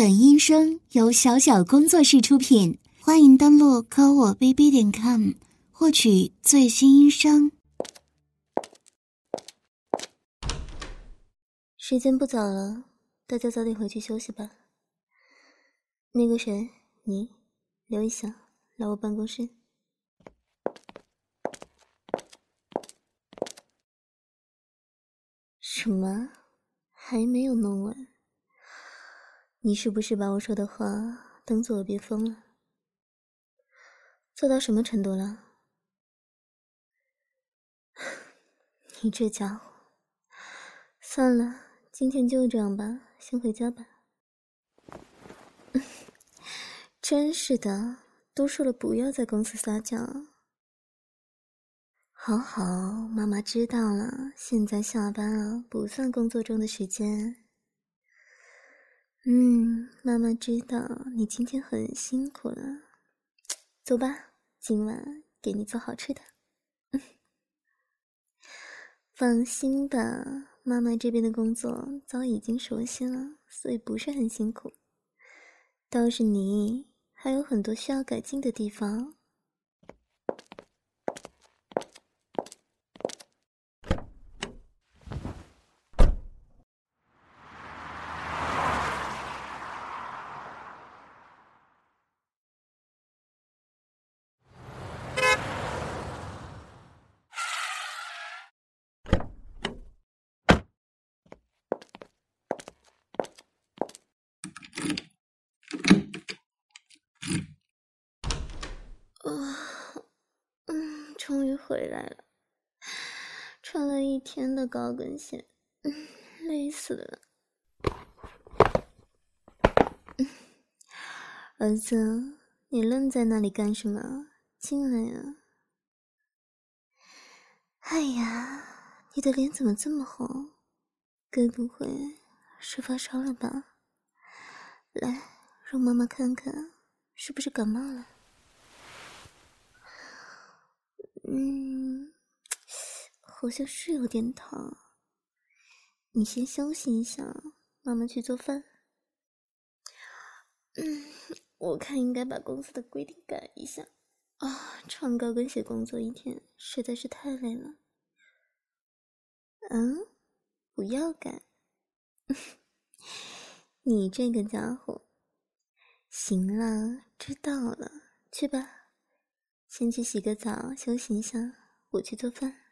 本音声由小小工作室出品，欢迎登录科我 bb 点 com 获取最新音声。时间不早了，大家早点回去休息吧。那个谁，你留一下，来我办公室。什么？还没有弄完？你是不是把我说的话当做耳边风了？做到什么程度了？你这家伙，算了，今天就这样吧，先回家吧。真是的，都说了不要在公司撒娇。好好，妈妈知道了，现在下班了，不算工作中的时间。嗯，妈妈知道你今天很辛苦了，走吧，今晚给你做好吃的。放心吧，妈妈这边的工作早已经熟悉了，所以不是很辛苦。倒是你还有很多需要改进的地方。终于回来了，穿了一天的高跟鞋，累死了。儿子，你愣在那里干什么？进来呀！哎呀，你的脸怎么这么红？该不会是发烧了吧？来，让妈妈看看，是不是感冒了？嗯，好像是有点疼。你先休息一下，妈妈去做饭。嗯，我看应该把公司的规定改一下。啊，穿高跟鞋工作一天实在是太累了。嗯，不要改。你这个家伙，行了，知道了，去吧。先去洗个澡，休息一下。我去做饭。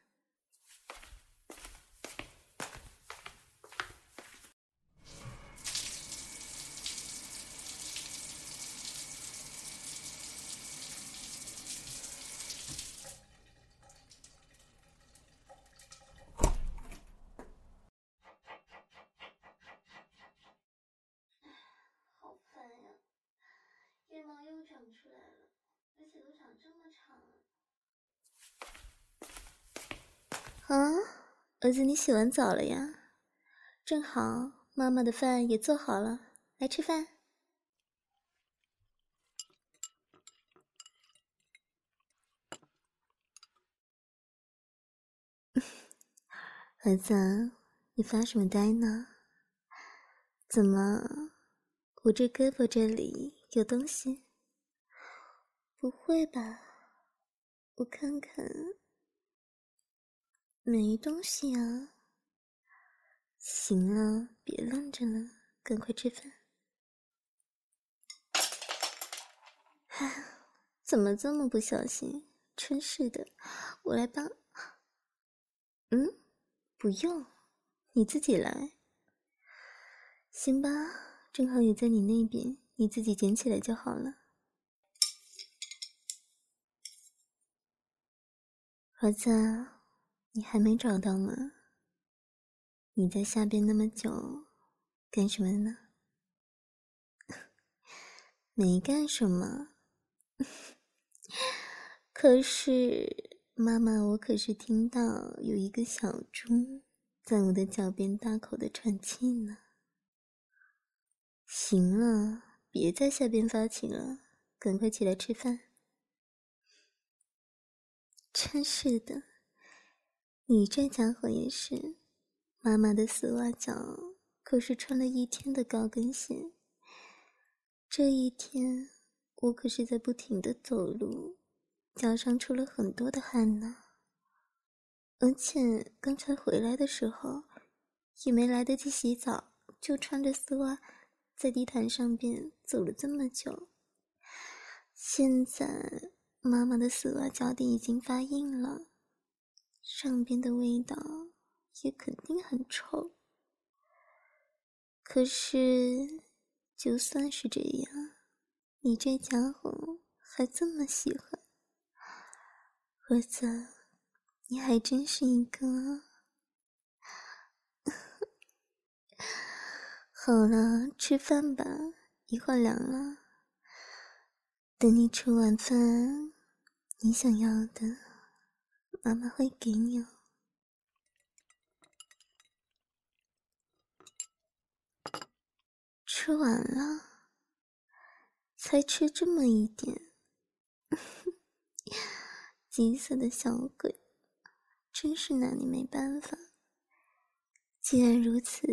好烦呀，腋毛又啊！儿子，你洗完澡了呀？正好，妈妈的饭也做好了，来吃饭。儿子，你发什么呆呢？怎么，我这胳膊这里有东西？不会吧？我看看，没东西啊。行了，别愣着了，赶快吃饭。唉，怎么这么不小心？真是的，我来帮。嗯，不用，你自己来。行吧，正好也在你那边，你自己捡起来就好了。儿子，你还没找到吗？你在下边那么久，干什么呢？没干什么。可是，妈妈，我可是听到有一个小猪在我的脚边大口的喘气呢。行了，别在下边发情了，赶快起来吃饭。真是的，你这家伙也是，妈妈的丝袜脚可是穿了一天的高跟鞋，这一天，我可是在不停的走路，脚上出了很多的汗呢。而且刚才回来的时候，也没来得及洗澡，就穿着丝袜在地毯上边走了这么久。现在妈妈的丝袜脚底已经发硬了，上边的味道也肯定很臭。可是，就算是这样，你这家伙还这么喜欢，儿子。你还真是一个。好了，吃饭吧，一会儿凉了。等你吃完饭，你想要的，妈妈会给你哦。吃完了，才吃这么一点，急死的小鬼。真是拿你没办法。既然如此，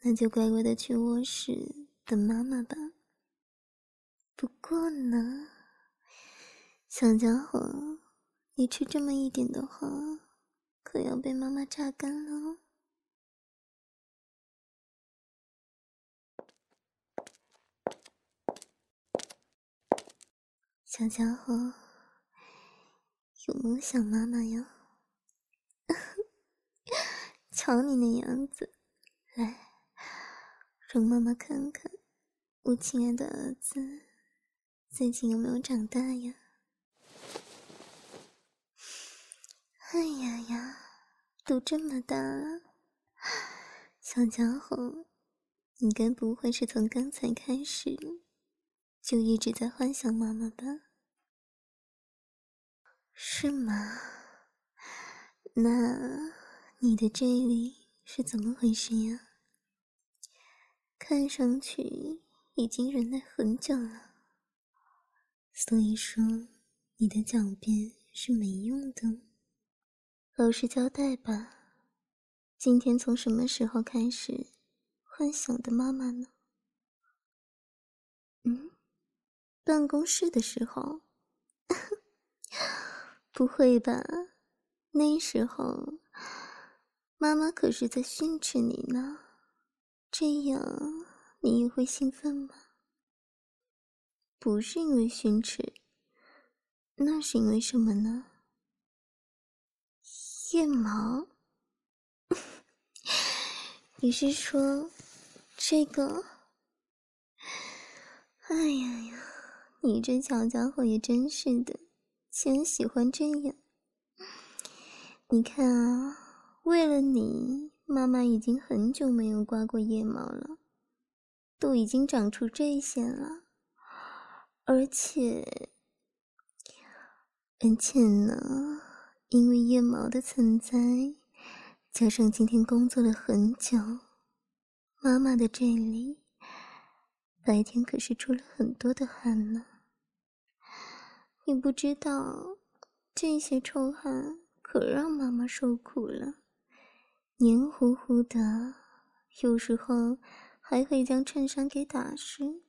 那就乖乖的去卧室等妈妈吧。不过呢，小家伙，你吃这么一点的话，可要被妈妈榨干了。小家伙，有没有想妈妈呀？瞧你那样子，来，让妈妈看看我亲爱的儿子最近有没有长大呀？哎呀呀，都这么大了，小家伙，你该不会是从刚才开始就一直在幻想妈妈吧？是吗？那你的这里是怎么回事呀？看上去已经忍耐很久了，所以说你的狡辩是没用的。老实交代吧，今天从什么时候开始幻想的妈妈呢？嗯，办公室的时候？不会吧？那时候，妈妈可是在训斥你呢，这样你也会兴奋吗？不是因为训斥，那是因为什么呢？腋毛？你是说这个？哎呀呀，你这小家伙也真是的，竟然喜欢这样。你看啊，为了你，妈妈已经很久没有刮过腋毛了，都已经长出这些了，而且，而且呢，因为腋毛的存在，加上今天工作了很久，妈妈的这里白天可是出了很多的汗呢。你不知道这些臭汗。可让妈妈受苦了，黏糊糊的，有时候还会将衬衫给打湿。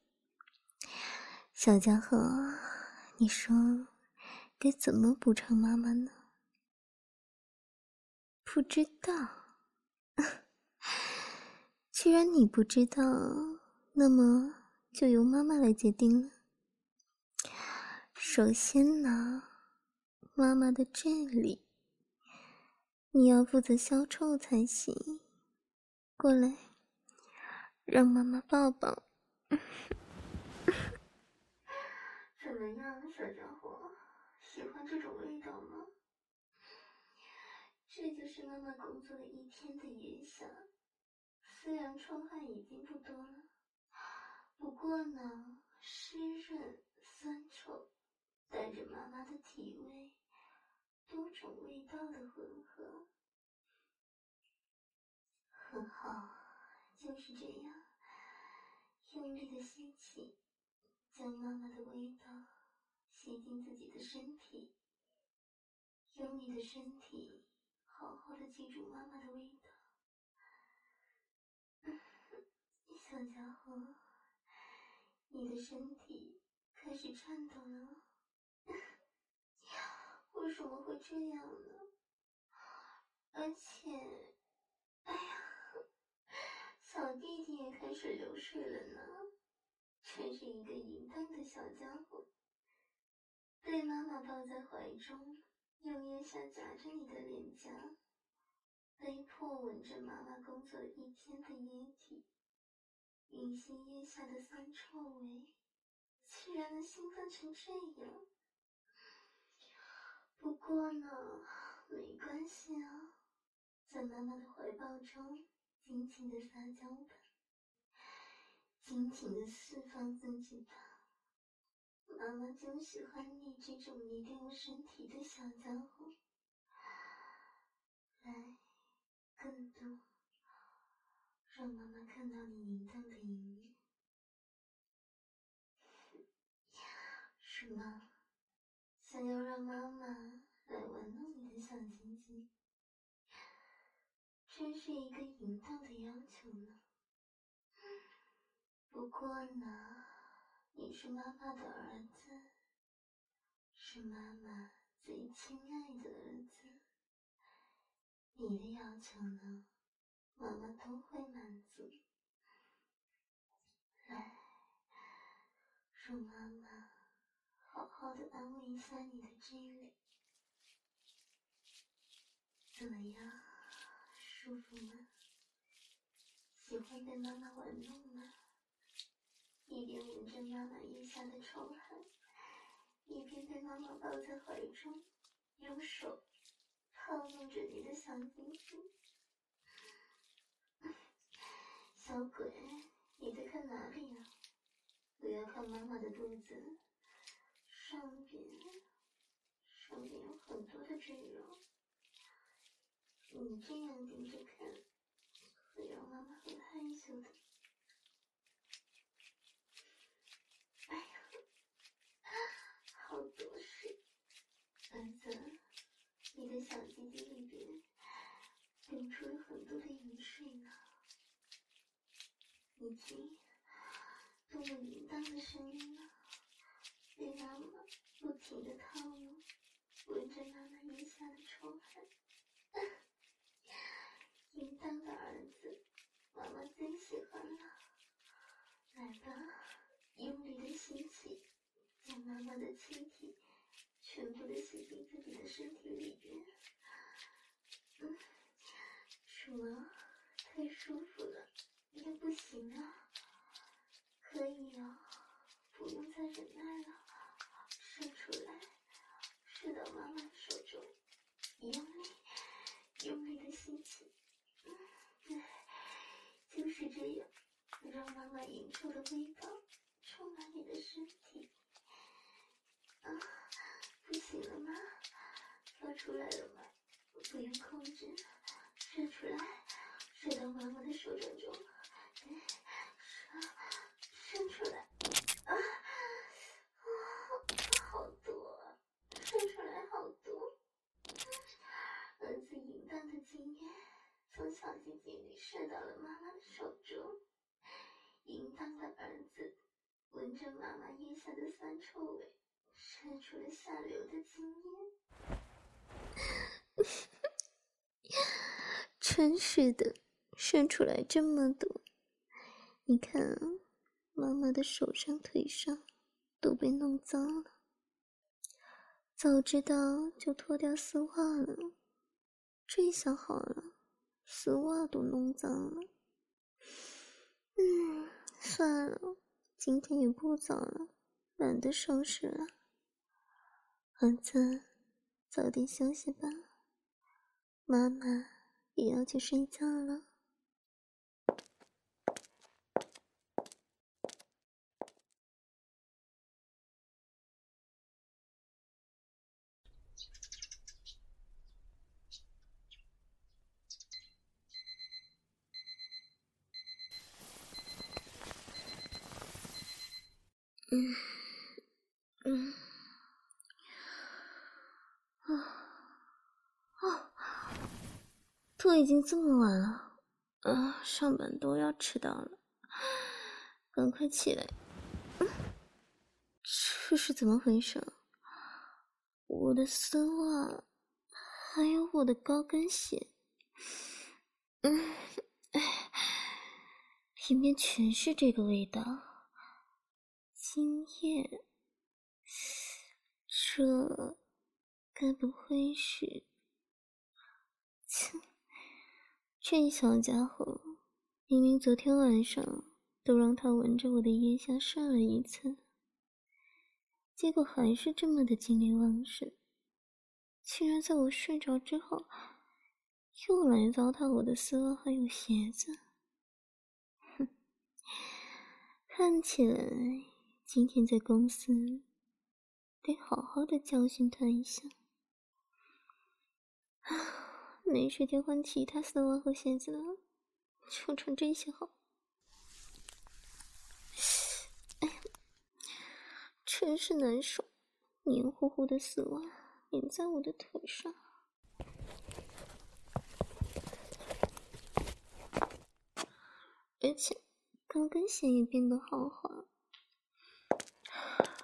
小家伙，你说该怎么补偿妈妈呢？不知道。既然你不知道，那么就由妈妈来决定了。首先呢，妈妈的这里。你要负责消臭才行。过来，让妈妈抱抱。怎么样，小家伙，喜欢这种味道吗？这就是妈妈工作了一天的余香。虽然臭汗已经不多了，不过呢，湿润、酸臭，带着妈妈的体味。多种味道的混合，很好，就是这样，用力的吸气，将妈妈的味道吸进自己的身体，用你的身体好好的记住妈妈的味道。小家伙，你的身体开始颤抖了。为什么会这样呢？而且，哎呀，小弟弟也开始流水了呢，真是一个淫荡的小家伙。被妈妈抱在怀中，用腋下夹着你的脸颊，被迫吻着妈妈工作一天的液体，吮吸腋下的酸臭味，居然能兴奋成这样。不过呢，没关系啊，在妈妈的怀抱中尽情的撒娇吧，尽情的释放自己吧。妈妈就喜欢你这种迷恋我身体的小家伙。来，更多，让妈妈看到你淫荡的一面。什么？想要让妈妈来玩弄你的小鸡鸡，真是一个淫荡的要求呢。不过呢，你是妈妈的儿子，是妈妈最亲爱的儿子，你的要求呢，妈妈都会满足。来，让妈妈。好好的安慰一下你的 J 里，怎么样？舒服吗？喜欢被妈妈玩弄吗？一边闻着妈妈腋下的臭汗，一边被妈妈抱在怀中，用手套弄着你的小鸡鸡。小鬼，你在看哪里呀？不要看妈妈的肚子。上边，上边有很多的赘肉，你这样盯着看，会让妈妈很害羞的。哎呀，好多水，儿子，你的小鸡鸡里边流出了很多的淫水呢。你听，多么淫荡的声音啊！被妈妈不停的套路，闻着妈妈腋下的臭汗，淫荡的儿子，妈妈最喜欢了。来吧，用力的吸气，将妈妈的气体全部的吸进自己的身体里边。嗯，什么？太舒服了，也不行啊。可以了，不用再忍耐了。射出来，射到妈妈的手中，用力，用力的吸气，对，就是这样，让妈妈淫臭的味道充满你的身体。啊，不行了吗？要出来了吗？不用控制，射出来，射到妈妈的手掌中，射，射出来。啊，啊，好多，伸出来好多。儿子淫荡的精液从小鸡鸡里射到了妈妈的手中，淫荡的儿子闻着妈妈腋下的酸臭味，射出了下流的精液。真是的，射出来这么多，你看，妈妈的手上、腿上都被弄脏了。早知道就脱掉丝袜了，这下好了。丝袜都弄脏了，嗯，算了，今天也不早了，懒得收拾了。儿子，早点休息吧，妈妈也要去睡觉了。嗯，都已经这么晚了，啊，上班都要迟到了，赶快起来，这是怎么回事？我的丝袜，还有我的高跟鞋，嗯，里面全是这个味道，今夜，这该不会是？这小家伙，明明昨天晚上都让他闻着我的腋下射了一次。结果还是这么的精力旺盛，竟然在我睡着之后，又来糟蹋我的丝袜还有鞋子。哼，看起来今天在公司得好好的教训他一下。啊，没时间换其他丝袜和鞋子了，就穿这些好。哎呀真是难受，黏糊糊的丝袜粘在我的腿上，而且高跟鞋也变得好滑。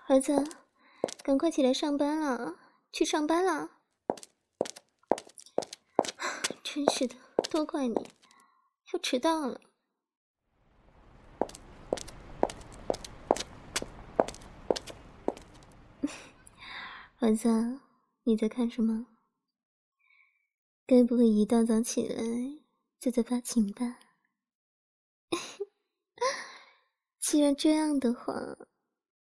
儿子，赶快起来上班了，去上班了！真是的，都怪你，要迟到了。儿子，你在看什么？该不会一大早起来就在发情吧？既然这样的话，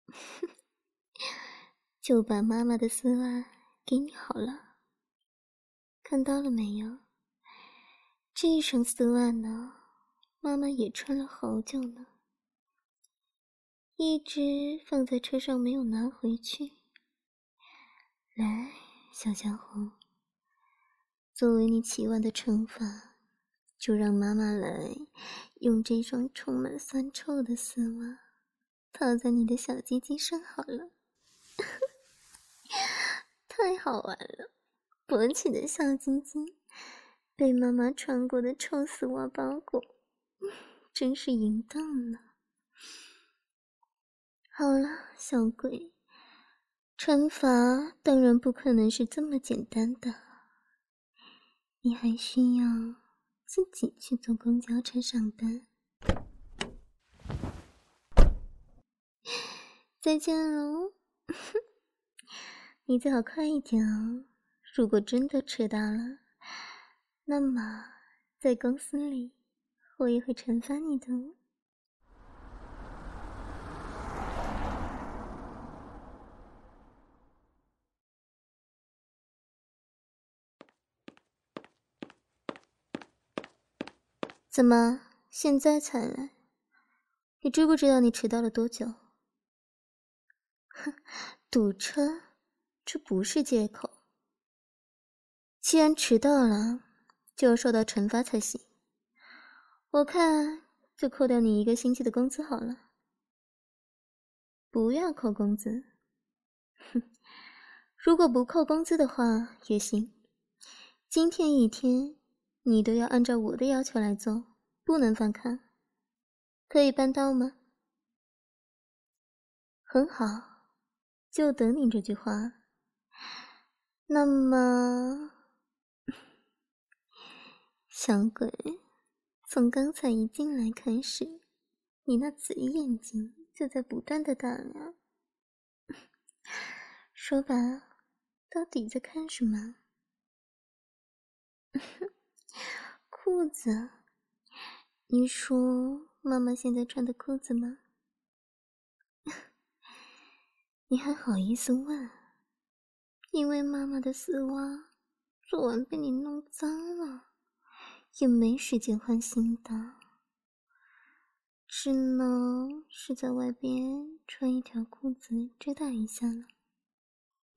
就把妈妈的丝袜给你好了。看到了没有？这一双丝袜呢，妈妈也穿了好久了，一直放在车上没有拿回去。来，小家伙，作为你起晚的惩罚，就让妈妈来用这双充满酸臭的丝袜套在你的小鸡鸡上好了。太好玩了，勃起的小鸡鸡被妈妈穿过的臭丝袜包裹，真是淫荡呢。好了，小鬼。惩罚当然不可能是这么简单的，你还需要自己去坐公交车上班。再见喽，你最好快一点哦。如果真的迟到了，那么在公司里我也会惩罚你的。怎么现在才来？你知不知道你迟到了多久？哼，堵车，这不是借口。既然迟到了，就要受到惩罚才行。我看就扣掉你一个星期的工资好了。不要扣工资。哼，如果不扣工资的话也行。今天一天。你都要按照我的要求来做，不能反抗，可以办到吗？很好，就等你这句话。那么，小鬼，从刚才一进来开始，你那紫眼睛就在不断的打量。说吧，到底在看什么？裤子，你说妈妈现在穿的裤子吗？你还好意思问？因为妈妈的丝袜昨晚被你弄脏了，也没时间换新的，只能是在外边穿一条裤子遮挡一下了。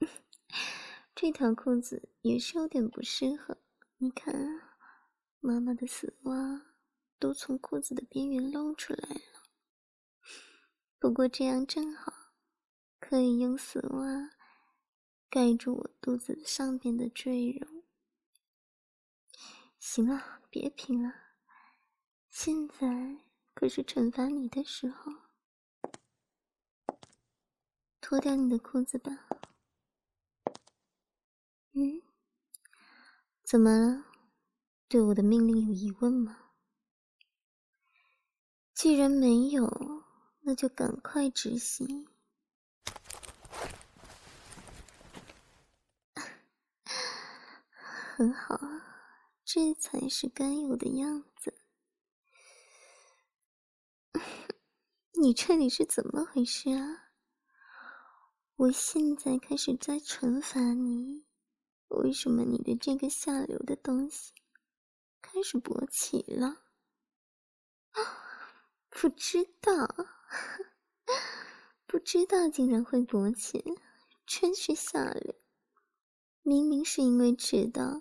这条裤子也是有点不适合，你看。妈妈的丝袜都从裤子的边缘露出来了，不过这样正好，可以用丝袜盖住我肚子上边的赘肉。行了，别贫了，现在可是惩罚你的时候。脱掉你的裤子吧。嗯，怎么了？对我的命令有疑问吗？既然没有，那就赶快执行。很好，这才是该有的样子。你这里是怎么回事啊？我现在开始在惩罚你，为什么你的这个下流的东西开始勃起了？不知道，不知道竟然会勃起，真是下流！明明是因为知道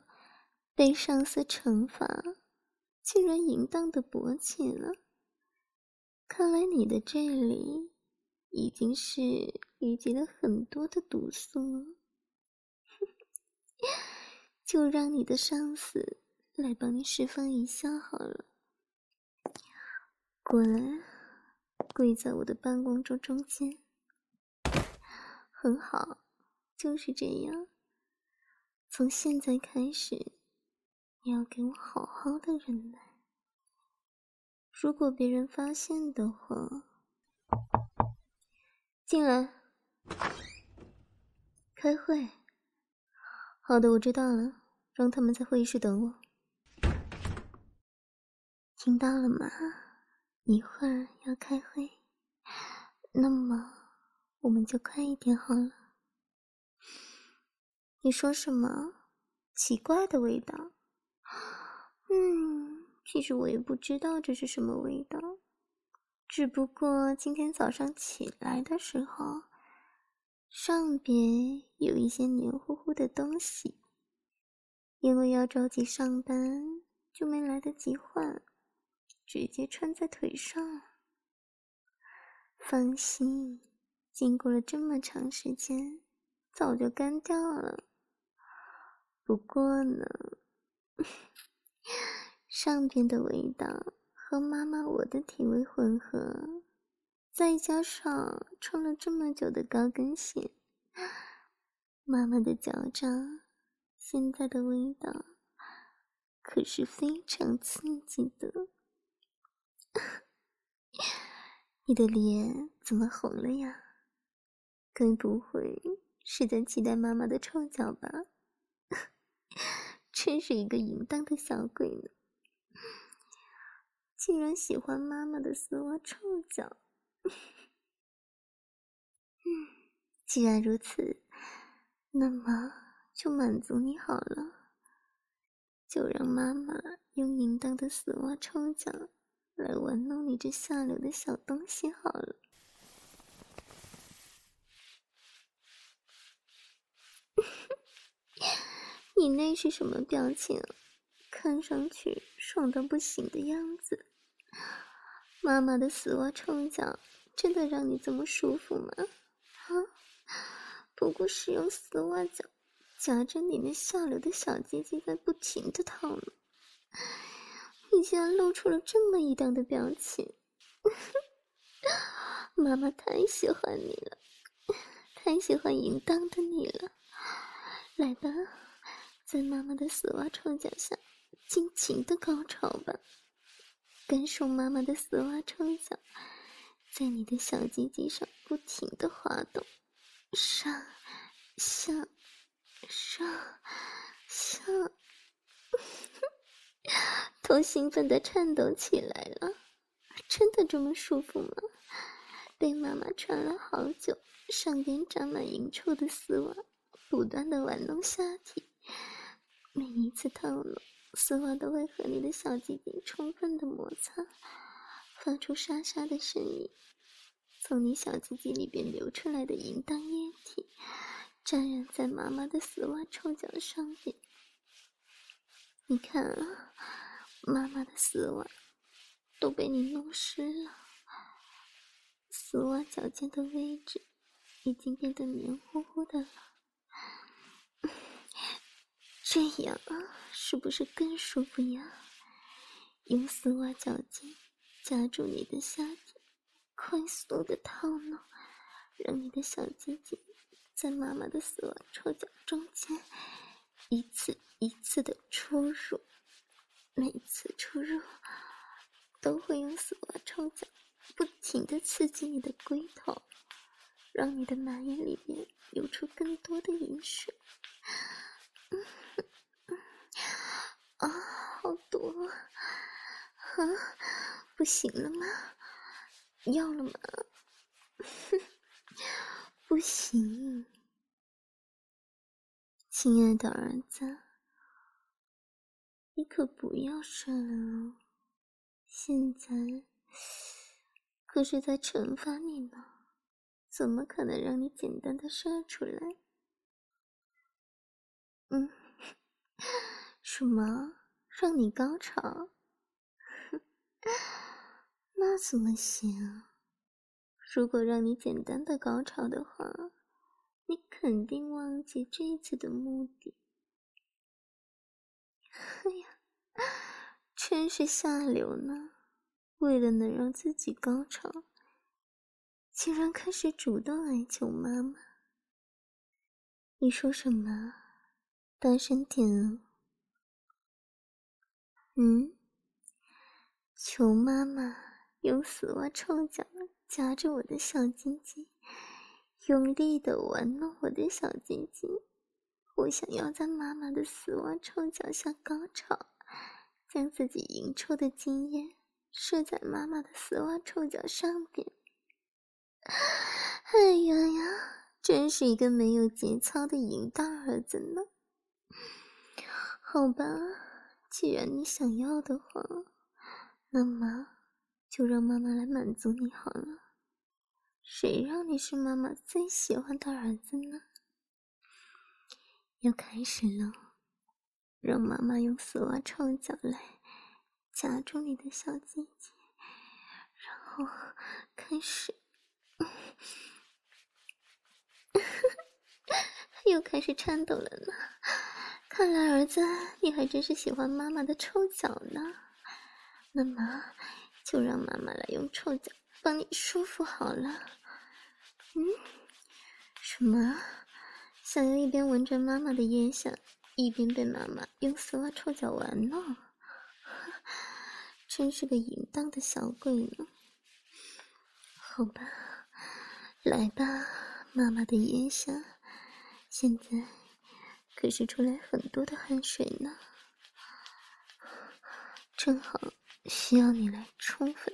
被上司惩罚，竟然淫荡的勃起了。看来你的这里……已经是淤积了很多的毒素了，就让你的上司来帮你释放一下好了。过来，跪在我的办公桌中间。很好，就是这样。从现在开始，你要给我好好的忍耐。如果别人发现的话。进来，开会。好的，我知道了，让他们在会议室等我。听到了吗？一会儿要开会，那么我们就快一点好了。你说什么？奇怪的味道？嗯，其实我也不知道这是什么味道。只不过今天早上起来的时候，上边有一些黏糊糊的东西，因为要着急上班，就没来得及换，直接穿在腿上。放心，经过了这么长时间，早就干掉了。不过呢，上边的味道。和妈妈我的体味混合，再加上穿了这么久的高跟鞋，妈妈的脚掌，现在的味道可是非常刺激的。你的脸怎么红了呀？该不会是在期待妈妈的臭脚吧？真是一个淫荡的小鬼呢！竟然喜欢妈妈的丝袜臭脚，嗯，既然如此，那么就满足你好了，就让妈妈用淫荡的丝袜臭脚来玩弄你这下流的小东西好了。你那是什么表情？看上去爽到不行的样子。妈妈的丝袜臭脚真的让你这么舒服吗？啊，不过是用丝袜脚夹着你那下流的小鸡鸡在不停的套呢，你竟然露出了这么淫荡的表情，妈妈太喜欢你了，太喜欢淫荡的你了，来吧，在妈妈的丝袜臭脚下尽情的高潮吧。感受妈妈的丝袜臭脚，在你的小鸡鸡上不停的滑动，上下上下，都 兴奋的颤抖起来了。真的这么舒服吗？被妈妈穿了好久，上边长满淫臭的丝袜，不断的玩弄下体，每一次套弄。丝袜都会和你的小鸡鸡充分的摩擦，发出沙沙的声音。从你小鸡鸡里边流出来的淫荡液体，沾染在妈妈的丝袜臭脚上面。你看啊，妈妈的丝袜都被你弄湿了，丝袜脚尖的位置已经变得黏糊糊的了。这样啊。是不是更舒服呀？用丝袜脚尖夹住你的下体，快速的套弄，让你的小鸡鸡在妈妈的丝袜臭脚中间一次一次的出入，每次出入都会用丝袜臭脚不停的刺激你的龟头，让你的马眼里面流出更多的饮水。啊，好多啊！不行了吗？要了吗？不行，亲爱的儿子，你可不要睡了，现在可是在惩罚你呢，怎么可能让你简单的射出来？嗯，什么让你高潮？那怎么行？如果让你简单的高潮的话，你肯定忘记这次的目的。哎呀，真是下流呢！为了能让自己高潮，竟然开始主动来求妈妈。你说什么？大声点！嗯，求妈妈用丝袜臭脚。夹着我的小鸡鸡，用力的玩弄我的小鸡鸡。我想要在妈妈的丝袜臭脚下高潮，将自己淫臭的精液射在妈妈的丝袜臭脚上边。哎呀呀，真是一个没有节操的淫大儿子呢！好吧，既然你想要的话，那么就让妈妈来满足你好了。谁让你是妈妈最喜欢的儿子呢？要开始了，让妈妈用丝袜臭脚来夹住你的小鸡鸡，然后开始，又开始颤抖了呢。看来儿子，你还真是喜欢妈妈的臭脚呢。那么，就让妈妈来用臭脚帮你舒服好了。嗯，什么？想要一边闻着妈妈的烟香，一边被妈妈用丝袜臭脚玩弄？真是个淫荡的小鬼呢！好吧，来吧，妈妈的烟香，现在可是出来很多的汗水呢，正好需要你来充分、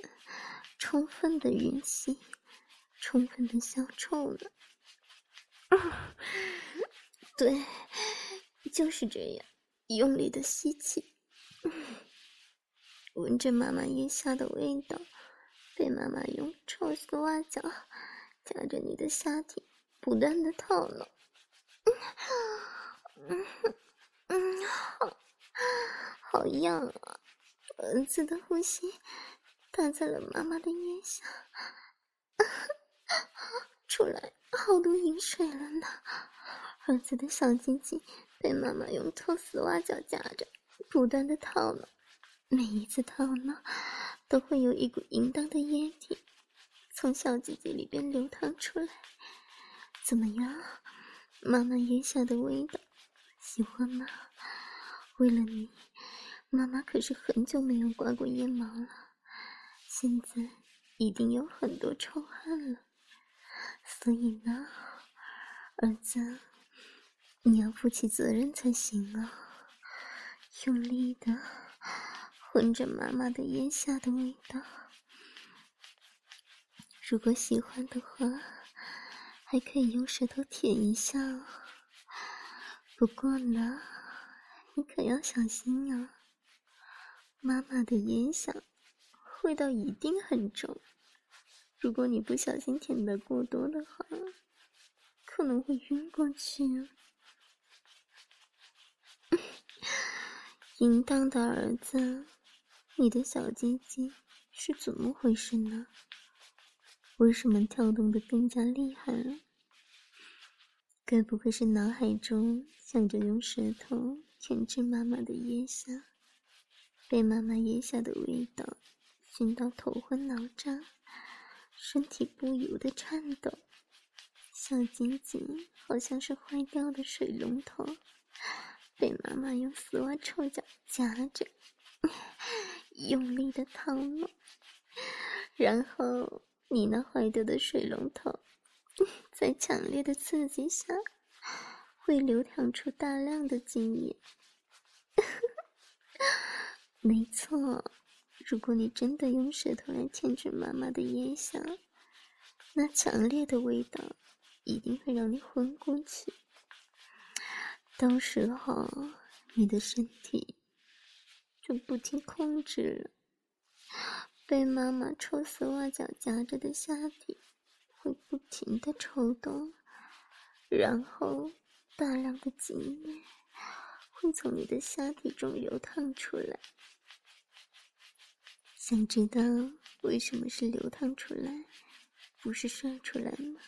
充分的吮吸。充分的消臭呢，对，就是这样，用力的吸气，闻着妈妈腋下的味道，被妈妈用臭丝袜脚夹着你的下体，不断的套弄，嗯哼，嗯，好，好痒啊！儿子的呼吸打在了妈妈的腋下。出来，好多饮水了呢！儿子的小鸡鸡被妈妈用脱丝袜脚夹着，不断的套弄，每一次套弄，都会有一股淫荡的液体从小鸡鸡里边流淌出来。怎么样，妈妈腋下的味道，喜欢吗？为了你，妈妈可是很久没有刮过腋毛了，现在一定有很多臭汗了。所以呢，儿子，你要负起责任才行啊！用力的闻着妈妈的腋下的味道，如果喜欢的话，还可以用舌头舔一下哦。不过呢，你可要小心啊！妈妈的烟香味道一定很重。如果你不小心舔的过多的话，可能会晕过去。淫荡的儿子，你的小鸡鸡是怎么回事呢？为什么跳动的更加厉害了？该不会是脑海中想着用舌头舔舐妈妈的腋下，被妈妈腋下的味道熏到头昏脑胀？身体不由得颤抖，小紧紧好像是坏掉的水龙头，被妈妈用丝袜臭脚夹着，用力的套弄，然后你那坏掉的水龙头，在强烈的刺激下，会流淌出大量的精液。没错，如果你真的用舌头来舔舐妈妈的腋下，那强烈的味道一定会让你昏过去。到时候，你的身体就不听控制了，被妈妈臭丝袜脚夹着的下体会不停的抽动，然后大量的精液。会从你的下体中流淌出来。想知道为什么是流淌出来，不是射出来吗？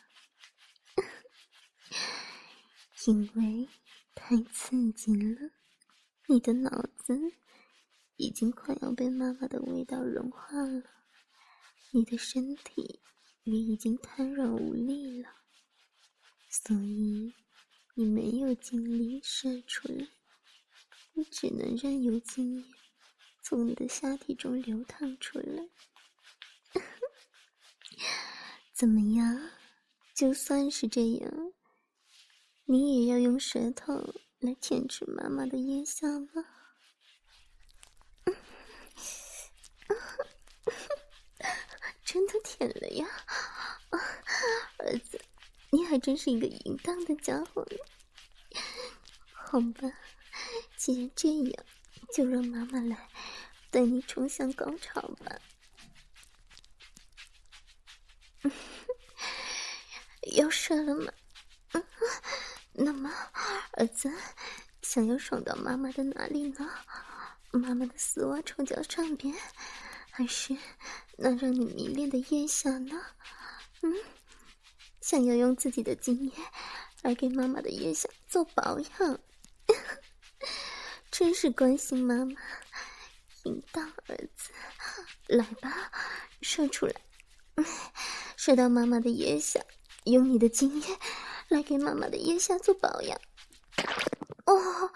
因为太刺激了，你的脑子已经快要被妈妈的味道融化了，你的身体你已经瘫软无力了，所以你没有精力射出来。你只能任由精液从你的下体中流淌出来。怎么样？就算是这样，你也要用舌头来舔舐妈妈的腋下吗？真的舔了呀！儿子，你还真是一个淫荡的家伙呢。好吧。既然这样，就让妈妈来带你冲向高潮吧。要射了吗？那么，儿子想要爽到妈妈的哪里呢？妈妈的丝袜臭脚上边，还是那让你迷恋的腋下呢？嗯，想要用自己的经验来给妈妈的腋下做保养。真是关心妈妈，淫荡儿子，来吧，射出来，射到妈妈的腋下，用你的经验来给妈妈的腋下做保养。哦，哦，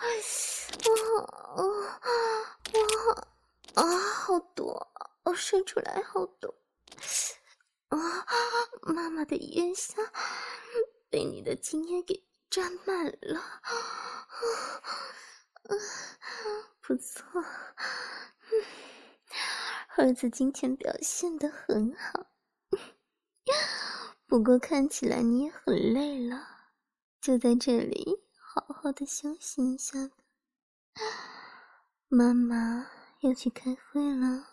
哦，哦，啊，好多，哦，射出来好多，啊，妈妈的烟香被你的精液给沾满了。啊不错，儿子今天表现的很好。不过看起来你也很累了，就在这里好好的休息一下吧。妈妈要去开会了。